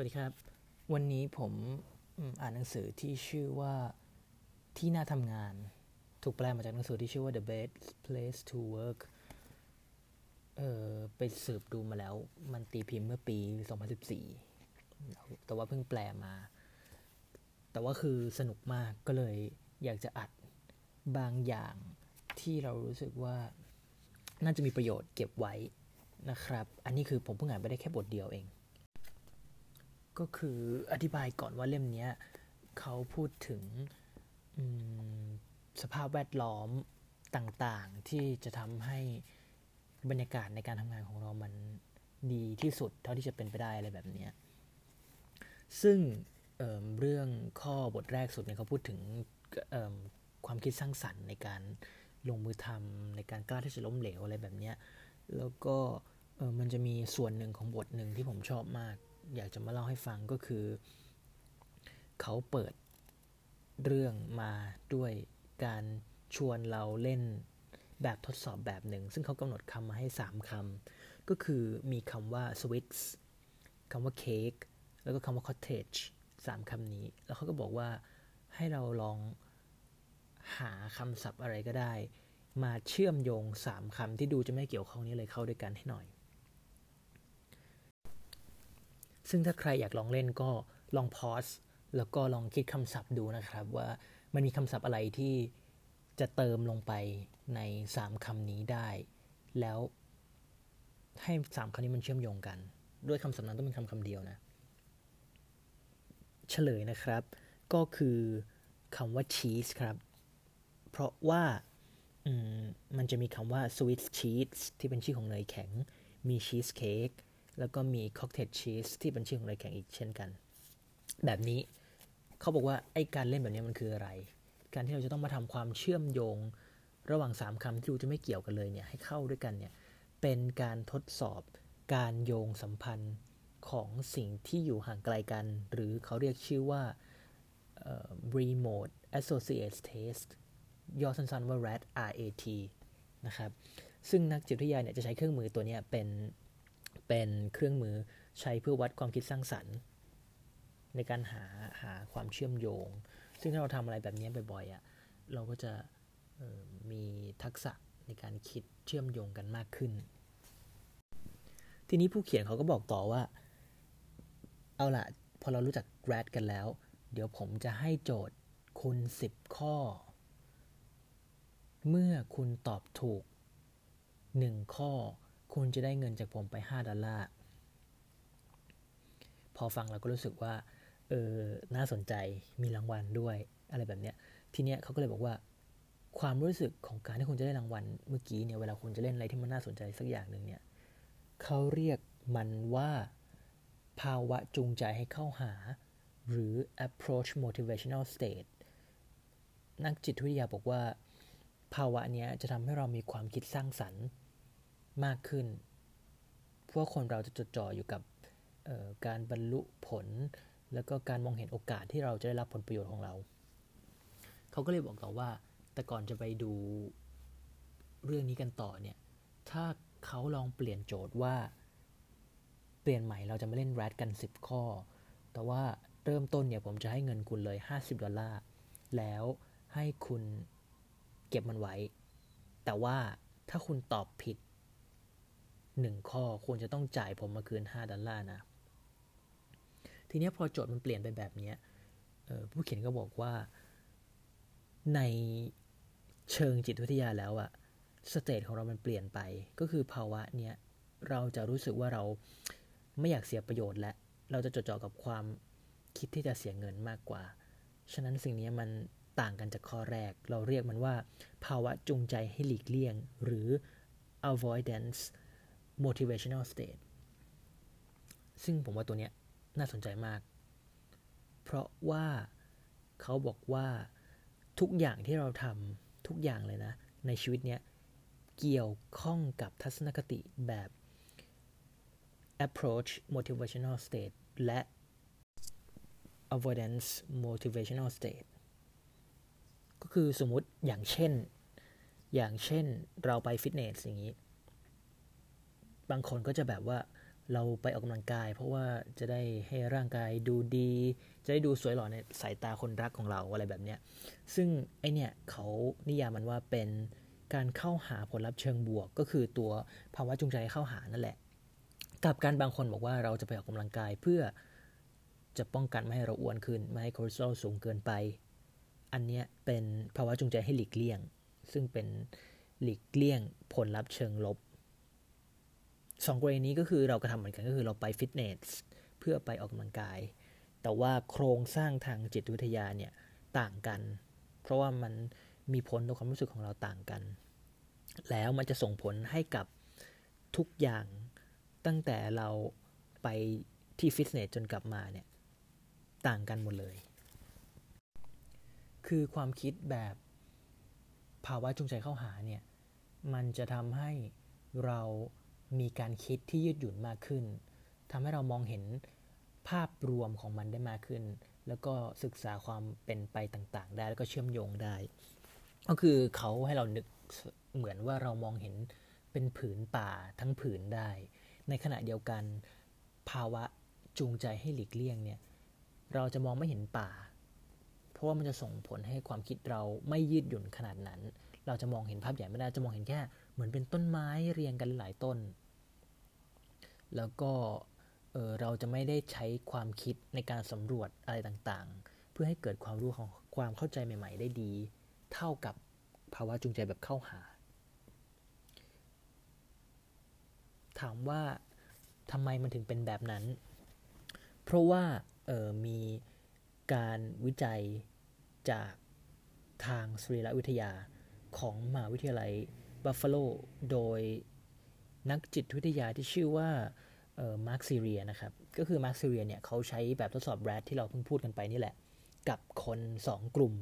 วัสดีครับ วันนี้ผมอ่านหนังสือที่ชื่อว่าที่น่าทำงาน ถูกแปลมาจากหนังสือที่ชื่อว่า The Best Place to Work เออไปสืบดูมาแล้ว มันตีพิมพ์เมื่อปี 2014 แต่ว่าเพิ่งแปลมา แต่ว่าคือสนุกมากก็เลยอยากจะอัดบางอย่างที่เรารู้สึกว่าน่าจะมีประโยชน์เก็บไว้นะครับ อันนี้คือผมเพิ่งอ่านไปได้แค่บทเดียวเอง ก็คืออธิบายก่อนว่าเล่มนี้เขาพูดถึงสภาพแวดล้อมต่างๆ ที่จะทำให้บรรยากาศในการทำงานของเรามันดีที่สุดเท่าที่จะเป็นไปได้อะไรแบบนี้ ซึ่งเเรื่องข้อบทแรกสุดเนี่ยเขาพูดถึงความคิดสร้างสรรค์ในการลงมือทำในการกล้าที่จะล้มเหลวอะไรแบบนี้แล้วก็มันจะมีส่วนหนึ่งของบทหนึ่งที่ผมชอบมาก อยากจะมาเล่าให้ฟังก็คือ เขาเปิดเรื่องมาด้วยการชวนเราเล่นแบบทดสอบแบบหนึ่ง ซึ่งเขากำหนดคำมาให้ 3คำก็คือมีคำว่า sweets คำว่า cake แล้วก็คำว่า cottage 3คำนี้ แล้วเขาก็บอกว่าให้เราลองหาคำศัพท์อะไรก็ได้ มาเชื่อมโยง 3คำที่ดูจะไม่เกี่ยวข้องนี้เลยเข้าด้วยกันให้หน่อย ซึ่งถ้าใครอยากลองเล่นก็ลองพอสแล้วก็ลองคิดคำศัพท์ดูนะครับ ว่ามันมีคำศัพท์อะไรที่จะเติมลงไปใน 3คำนี้ได้ แล้วให้ 3คำนี้มันเชื่อมโยงกัน ด้วยคำศัพท์นั้นต้องเป็นคำคำเดียวนะเฉลยนะครับ ก็คือคำว่าชีสครับ เพราะว่ามันจะมีคำว่า sweet cheese ที่เป็นชื่อของเนยแข็ง มีชีสเค้ก แล้วก็มีค็อกเทลชีสที่เป็นชื่อของเนยแข็งอีกเช่นกัน แบบนี้เขาบอกว่าไอ้การเล่นแบบนี้มันคืออะไร การที่เราจะต้องมาทำความเชื่อมโยงระหว่างสามคำที่ดูจะไม่เกี่ยวกันเลยเนี่ยให้เข้าด้วยกันเนี่ยเป็นการทดสอบการโยงสัมพันธ์ของสิ่งที่อยู่ห่างไกลกัน หรือเขาเรียกชื่อว่า remote associate test ย่อสั้นๆว่า RAT RAT นะครับ ซึ่งนักจิตวิทยาเนี่ยจะใช้เครื่องมือตัวนี้เป็น เป็นเครื่องมือใช้เพื่อวัดความคิดสร้างสรรค์ ในการหาหาความเชื่อมโยง ซึ่งถ้าเราทำอะไรแบบนี้บ่อยๆอะ่ะเราก็จะมีทักษะในการคิดเชื่อมโยงกันมากขึ้น ทีนี้ผู้เขียนเขาก็บอกต่อว่า เอาละพอเรารู้จัก RAT กันแล้ว เดี๋ยวผมจะให้โจทย์คุณ 10 ข้อ เมื่อคุณตอบถูกหนึ่งข้อ คุณจะได้เงินจากผมไป 5 ดอลลาร์ พอฟังเราก็รู้สึกว่า เออ น่าสนใจ มีรางวัลด้วย อะไรแบบเนี้ย ทีเนี้ยเขาก็เลยบอกว่า ความรู้สึกของการที่คุณจะได้รางวัลเมื่อกี้เนี่ย เวลาคุณจะเล่นอะไรที่มันน่าสนใจสักอย่างหนึ่งเนี่ย เขาเรียกมันว่าภาวะจูงใจให้เข้าหา หรือ approach motivational state นักจิตวิทยาบอกว่า ภาวะนี้จะทำให้เรามีความคิดสร้างสรรค์ มากขึ้นพราะคนเราจะจดจ่ออยู่กับการบรรลุผล แล้วก็การมองเห็นโอกาสที่เราจะได้รับผลประโยชน์ของเรา เขาก็เลยบอกต่อว่า แต่ก่อนจะไปดูเรื่องนี้กันต่อเนี่ย ถ้าเขาลองเปลี่ยนโจทย์ว่า เปลี่ยนใหม่เราจะมาเล่นแรดกัน 10 ข้อ แต่ว่าเริ่มต้นเนี่ยผมจะให้เงินคุณเลย 50 ดอลลาร์ แล้วให้คุณเก็บมันไว้ แต่ว่าถ้าคุณตอบผิด หนึ่งข้อควรจะต้องจ่ายผมมาคืน 5 ดอลลาร์นะ ทีนี้พอโจทย์มันเปลี่ยนไปแบบนี้ผู้เขียนก็บอกว่าในเชิงจิตวิทยาแล้วอะสเตทของเรามันเปลี่ยนไปก็คือภาวะเนี้ยเราจะรู้สึกว่าเราไม่อยากเสียประโยชน์และ เราจะจดจ่อกับความคิดที่จะเสียเงินมากกว่า ฉะนั้นสิ่งนี้มันต่างกันจากข้อแรก เราเรียกมันว่า ภาวะจูงใจให้หลีกเลี่ยง หรือ avoidance motivational state ซึ่งผมว่าตัวเนี้ยน่าสนใจมาก เพราะว่าเขาบอกว่าทุกอย่างที่เราทำทุกอย่างเลยนะ ในชีวิตเนี้ยเกี่ยวข้องกับทัศนคติแบบ approach motivational state และ avoidance motivational state ก็คือสมมุติอย่างเช่น อย่างเช่นเราไปฟิตเนสอย่างนี้ บางคนก็จะแบบว่าเราไปออกกำลังกาย เพราะว่าจะได้ให้ร่างกายดูดี จะได้ดูสวยหล่อในสายตาคนรักของเราอะไรแบบเนี้ยซึ่งไอเนี่ยเขานิยามมันว่าเป็นการเข้าหาผลลัพธ์เชิงบวก ก็คือตัวภาวะจูงใจเข้าหานั่นแหละ กับการบางคนบอกว่าเราจะไปออกกำลังกายเพื่อจะป้องกันไม่ให้เราอ้วนขึ้น ไม่ให้คอเลสเตอรอลสูงเกินไป อันเนี้ยเป็นภาวะจูงใจให้หลีกเลี่ยง ซึ่งเป็นหลีกเลี่ยงผลลัพธ์เชิงลบ สองกรณีนี้ก็คือเรากระทำเหมือนกันก็คือเราไปฟิตเนสเพื่อไปออกกำลังกาย แต่ว่าโครงสร้างทางจิตวิทยาเนี่ยต่างกัน เพราะว่ามันมีผลต่อความรู้สึกของเราต่างกัน แล้วมันจะส่งผลให้กับทุกอย่างตั้งแต่เราไปที่ฟิตเนสจนกลับมาเนี่ยต่างกันหมดเลย คือความคิดแบบภาวะจูงใจเข้าหาเนี่ยมันจะทำให้เรา มีการคิดที่ยืดหยุ่นมากขึ้นทำให้เรามองเห็นภาพรวมของมันได้มากขึ้น แล้วก็ศึกษาความเป็นไปต่างๆ ได้แล้วก็เชื่อมโยงได้ ก็คือเขาให้เรานึกเหมือนว่าเรามองเห็นเป็นผืนป่าทั้งผืนได้ ในขณะเดียวกันภาวะจูงใจให้หลีกเลี่ยงเนี่ยเราจะมองไม่เห็นป่า เพราะว่ามันจะส่งผลให้ความคิดเราไม่ยืดหยุ่นขนาดนั้น เราจะมองเห็นภาพใหญ่ไม่ได้จะมองเห็นแค่เหมือนเป็นต้นไม้เรียงกันหลายต้น แล้วก็เเราจะไม่ได้ใช้ความคิดในการสำรวจอะไรต่างๆ เพื่อให้เกิดความรู้ของความเข้าใจใหม่ ๆ ได้ดี เท่ากับภาวะจูงใจแบบเข้าหา ถามว่าทำไมมันถึงเป็นแบบนั้น เพราะว่าออมีการวิจัยจากทางสรีรวิทยา ของมหาวิทยาลัยบัฟฟาโลโดยนักจิตวิทยาที่ชื่อว่ามาร์คซีเรียนะครับ ก็คือมาร์คซีเรียเนี่ยเขาใช้แบบทดสอบแรดที่เราเพิ่งพูดกันไปนี่แหละ กับคน 2 กลุ่ม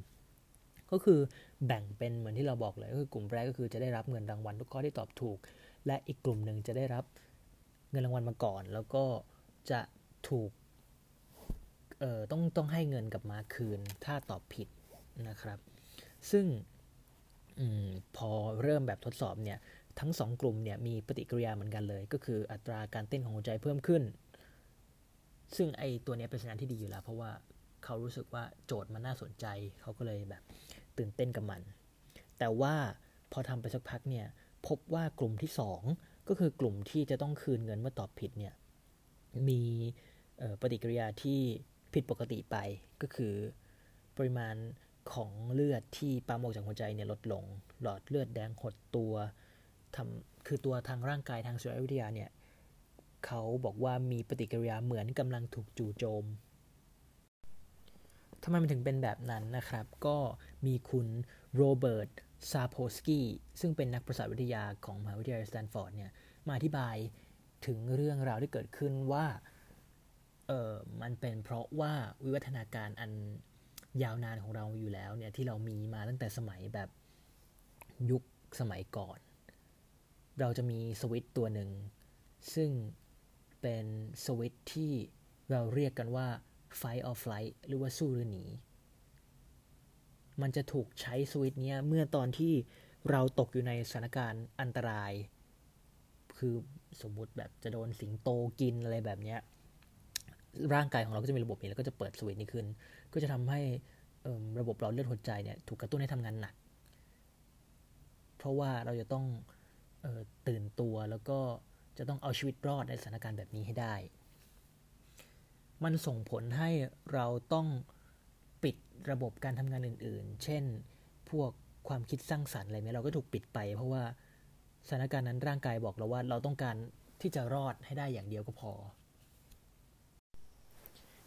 ก็คือแบ่งเป็นเหมือนที่เราบอกเลยก็คือกลุ่มแรกก็คือจะได้รับเงินรางวัลทุกข้อที่ตอบถูก และอีกกลุ่มหนึ่งจะได้รับเงินรางวัลมาก่อน แล้วก็จะถูกเอ่อต้องต้องให้เงินกับมาคืนถ้าตอบผิดนะครับ ซึ่ง อพอเริ่มแบบทดสอบเนี่ยทั้งสองกลุ่มเนี่ยมีปฏิกิริยาเหมือนกันเลย ก็คืออัตราการเต้นของหัวใจเพิ่มขึ้น ซึ่งไอตัวนี้เป็นสัญญาณที่ดีอยู่แล้ว เพราะว่าเขารู้สึกว่าโจทย์มันน่าสนใจ เขาก็เลยแบบตื่นเต้นกับมัน แต่ว่าพอทำไปสักพักเนี่ยพบว่ากลุ่มที่ 2 ก็คือกลุ่มที่จะต้องคืนเงินเมื่อตอบผิดเนี่ยมีปฏิกิริยาที่ผิดปกติไปก็คือปริมาณ ของเลือดที่ปั๊มออกจากหัวใจเนี่ยลดลง หลอดเลือดแดงหดตัวทำคือตัวทางร่างกายทางสุขวิทยาเนี่ยเขาบอกว่ามีปฏิกิริยาเหมือนกำลังถูกจู่โจมทำไมมันถึงเป็นแบบนั้นนะครับ ก็มีคุณโรเบิร์ตซาโพสกี้ซึ่งเป็นนักประสาทวิทยาของมหาวิทยาลัยสแตนฟอร์ดเนี่ยมาอธิบายถึงเรื่องราวที่เกิดขึ้นว่าเออมันเป็นเพราะว่าวิวัฒนาการอัน ยาวนานของเราอยู่แล้วเนี่ยที่เรามีมาตั้งแต่สมัยแบบยุคสมัยก่อน เราจะมีสวิตตัวหนึ่ง ซึ่งเป็นสวิตที่เราเรียกกันว่า fight or flight หรือว่าสู้หรือหนี มันจะถูกใช้สวิตเนี้ยเมื่อตอนที่เราตกอยู่ในสถานการณ์อันตราย คือสมมุติแบบจะโดนสิงโตกินอะไรแบบเนี้ย ร่างกายของเราก็จะมีระบบนี้แล้วก็จะเปิดสวิตนี้ขึ้น ก็จะทำให้ระบบเราเลือดหัวใจเนี่ยถูกกระตุ้นให้ทำงานหนัก เพราะว่าเราจะต้องตื่นตัวแล้วก็จะต้องเอาชีวิตรอดในสถานการณ์แบบนี้ให้ได้ มันส่งผลให้เราต้องปิดระบบการทำงานอื่น ๆ เช่น พวกความคิดสร้างสรรค์อะไรนี้เราก็ถูกปิดไป เพราะว่าสถานการณ์นั้นร่างกายบอกเราว่าเราต้องการที่จะรอดให้ได้อย่างเดียวก็พอ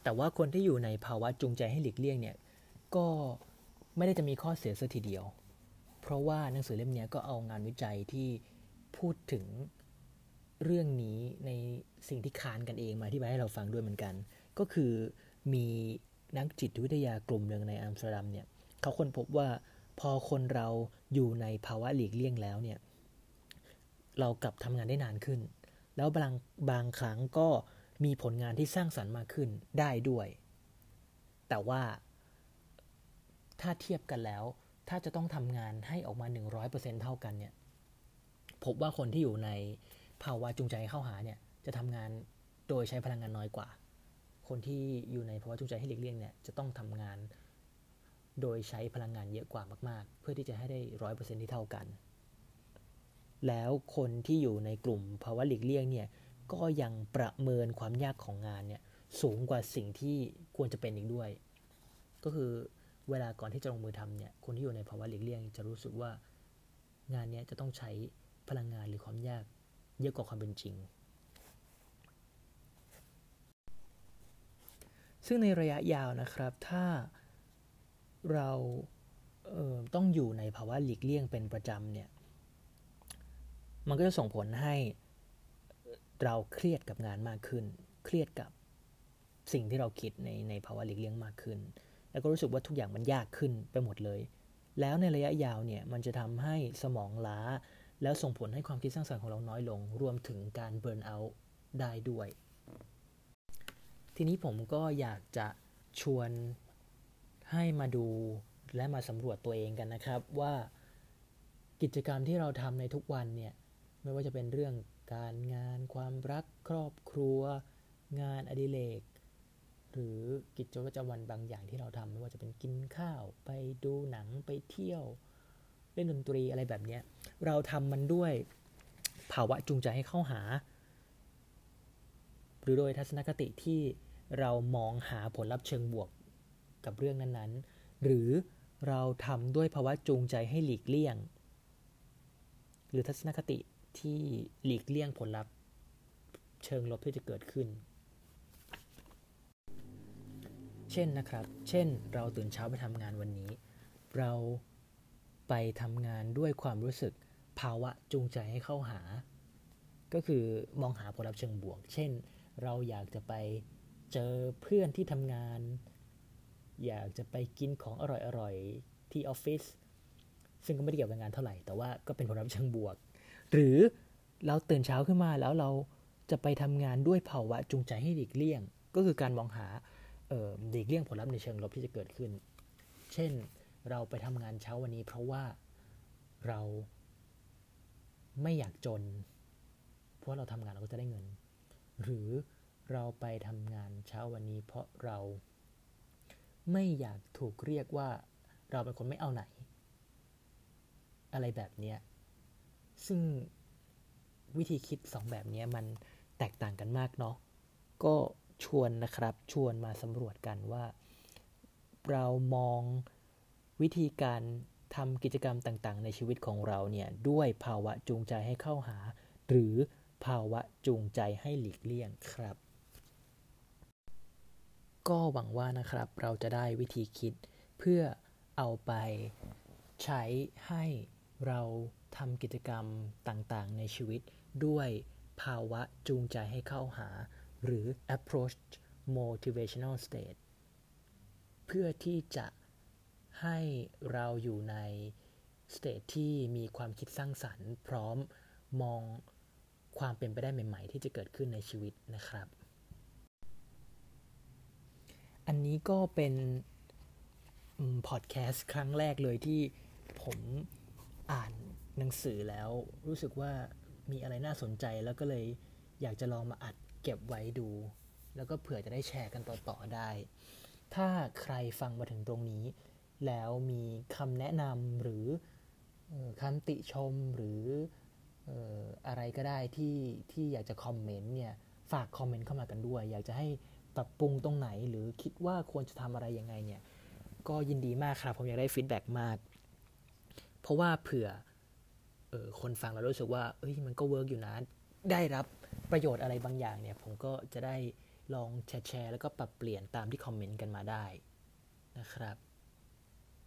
แต่ว่าคนที่อยู่ในภาวะจูงใจให้หลีกเลี่ยงเนี่ยก็ไม่ได้จะมีข้อเสียสัทีเดียว เพราะว่าหนังสือเล่มนี้ก็เอางานวิจัยที่พูดถึงเรื่องนี้ในสิ่งที่คานกันเองมาที่บาให้เราฟังด้วยเหมือนกัน ก็คือมีนักจิตวิทยากลุ่มหนึ่งในอัมสเตอร์ดัมเนี่ยเขาค้นพบว่าพอคนเราอยู่ในภาวะหลีกเลี่ยงแล้วเนี่ยเรากลับทำงานได้นานขึ้น แล้วบางบางครั้งก็ มีผลงานที่สร้างสรรค์มากขึ้นได้ด้วย แต่ว่าถ้าเทียบกันแล้ว ถ้าจะต้องทำงานให้ออกมา 100%เท่ากันเนี่ยพบว่าคนที่อยู่ในภาวะจูงใจเข้าหาเนี่ยจะทำงานโดยใช้พลังงานน้อยกว่า คนที่อยู่ในภาวะจูงใจให้หลีกเลี่ยงเนี่ยจะต้องทำงานโดยใช้พลังงานเยอะกว่ามาก ๆ เพื่อที่จะให้ได้ร้อยเปอร์เซ็นที่เท่ากัน แล้วคนที่อยู่ในกลุ่มภาวะหลีกเลี่ยงเนี่ย ก็ยังประเมินความยากของงานเนี่ยสูงกว่าสิ่งที่ควรจะเป็นอีกด้วย ก็คือเวลาก่อนที่จะลงมือทำเนี่ยคนที่อยู่ในภาวะหลีกเลี่ยง จะรู้สึกว่างานนี้จะต้องใช้พลังงานหรือความยากเยอะกว่าความเป็นจริง ซึ่งในระยะยาวนะครับถ้าเราเต้องอยู่ในภาวะหลีกเลี่ยงเป็นประจำเนี่ยมันก็จะส่งผลให้ เราเครียดกับงานมากขึ้น เครียดกับสิ่งที่เราคิดในในภาวะหลีกเลี่ยงมากขึ้น แล้วก็รู้สึกว่าทุกอย่างมันยากขึ้นไปหมดเลย แล้วในระยะยาวเนี่ยมันจะทำให้สมองล้า แล้วส่งผลให้ความคิดสร้างสรรค์ของเราน้อยลง รวมถึงการเบิร์นเอาท์ได้ด้วย ทีนี้ผมก็อยากจะชวนให้มาดูและมาสำรวจตัวเองกันนะครับว่ากิจกรรมที่เราทำในทุกวันเนี่ยไม่ว่าจะเป็นเรื่อง การงานความรักครอบครัว งานอดิเรกหรือกิจวัตรประจำวันบางอย่างที่เราทำไม่ว่าจะเป็นกินข้าว ไปดูหนังไปเที่ยวเล่นดนตรีอะไรแบบนี้เราทำมันด้วยภาวะจูงใจให้เข้าหา หรือโดยทัศนคติที่เรามองหาผลลัพธ์เชิงบวกกับเรื่องนั้นๆ หรือเราทำด้วยภาวะจูงใจให้หลีกเลี่ยง หรือทัศนคติ ที่หลีกเลี่ยงผลลัพธ์เชิงลบที่จะเกิดขึ้น เช่นนะครับ เช่นเราตื่นเช้าไปทำงานวันนี้ เราไปทำงานด้วยความรู้สึกภาวะจูงใจให้เข้าหา ก็คือมองหาผลลัพธ์เชิงบวก เช่น เราอยากจะไปเจอเพื่อนที่ทำงาน อยากจะไปกินของอร่อยๆที่ออฟฟิศซึ่งก็ไม่ได้เกี่ยวกับงานเท่าไหร่ แต่ว่าก็เป็นผลลัพธ์เชิงบวก หรือเราตื่นเช้าขึ้นมาแล้วเราจะไปทำงานด้วยภาวะจูงใจให้หลีกเลี่ยง ก็คือการมองหาหลีกเลี่ยงผลลัพธ์ในเชิงลบที่จะเกิดขึ้น เช่นเราไปทำงานเช้าวันนี้ เพราะว่าเราไม่อยากจน เพราะเราทำงานเราก็จะได้เงิน หรือเราไปทำงานเช้าวันนี้ เพราะเราไม่อยากถูกเรียกว่าเราเป็นคนไม่เอาไหน อะไรแบบเนี้ย ซึ่งวิธีคิดสองแบบนี้มันแตกต่างกันมากเนาะก็ชวนนะครับชวนมาสำรวจกันว่า เรามองวิธีการทำกิจกรรมต่างๆ ในชีวิตของเราเนี่ยด้วยภาวะจูงใจให้เข้าหา หรือภาวะจูงใจให้หลีกเลี่ยงครับ ก็หวังว่านะครับเราจะได้วิธีคิดเพื่อเอาไปใช้ให้ เราทำกิจกรรมต่างๆ ในชีวิตด้วยภาวะจูงใจให้เข้าหา หรือ approach motivational state เพื่อที่จะให้เราอยู่ในสเตทที่มีความคิดสร้างสรรค์ พร้อมมองความเป็นไปได้ใหม่ ๆ ที่จะเกิดขึ้นในชีวิตนะครับ อันนี้ก็เป็นพอดแคสต์ครั้งแรกเลยที่ผม อ่านหนังสือแล้วรู้สึกว่ามีอะไรน่าสนใจแล้วก็เลยอยากจะลองมาอัดเก็บไว้ดู แล้วก็เผื่อจะได้แชร์กันต่อๆได้ ถ้าใครฟังมาถึงตรงนี้ แล้วมีคำแนะนำหรือคำติชมหรืออะไรก็ได้ที่ที่อยากจะคอมเมนต์เนี่ยฝากคอมเมนต์เข้ามากันด้วย อยากจะให้ปรับปรุงตรงไหน หรือคิดว่าควรจะทำอะไรยังไงเนี่ยก็ยินดีมากครับ ผมอยากได้ feedback มาก เพราะว่าเผื่อออคนฟังแล้วรู้สึกว่าเอ้ยมันก็ work อยู่นะ ได้รับประโยชน์อะไรบางอย่างเนี่ย ผมก็จะได้ลองแชร์แล้วก็ปรับเปลี่ยนตามที่คอมเมนต์กันมาได้นะครับ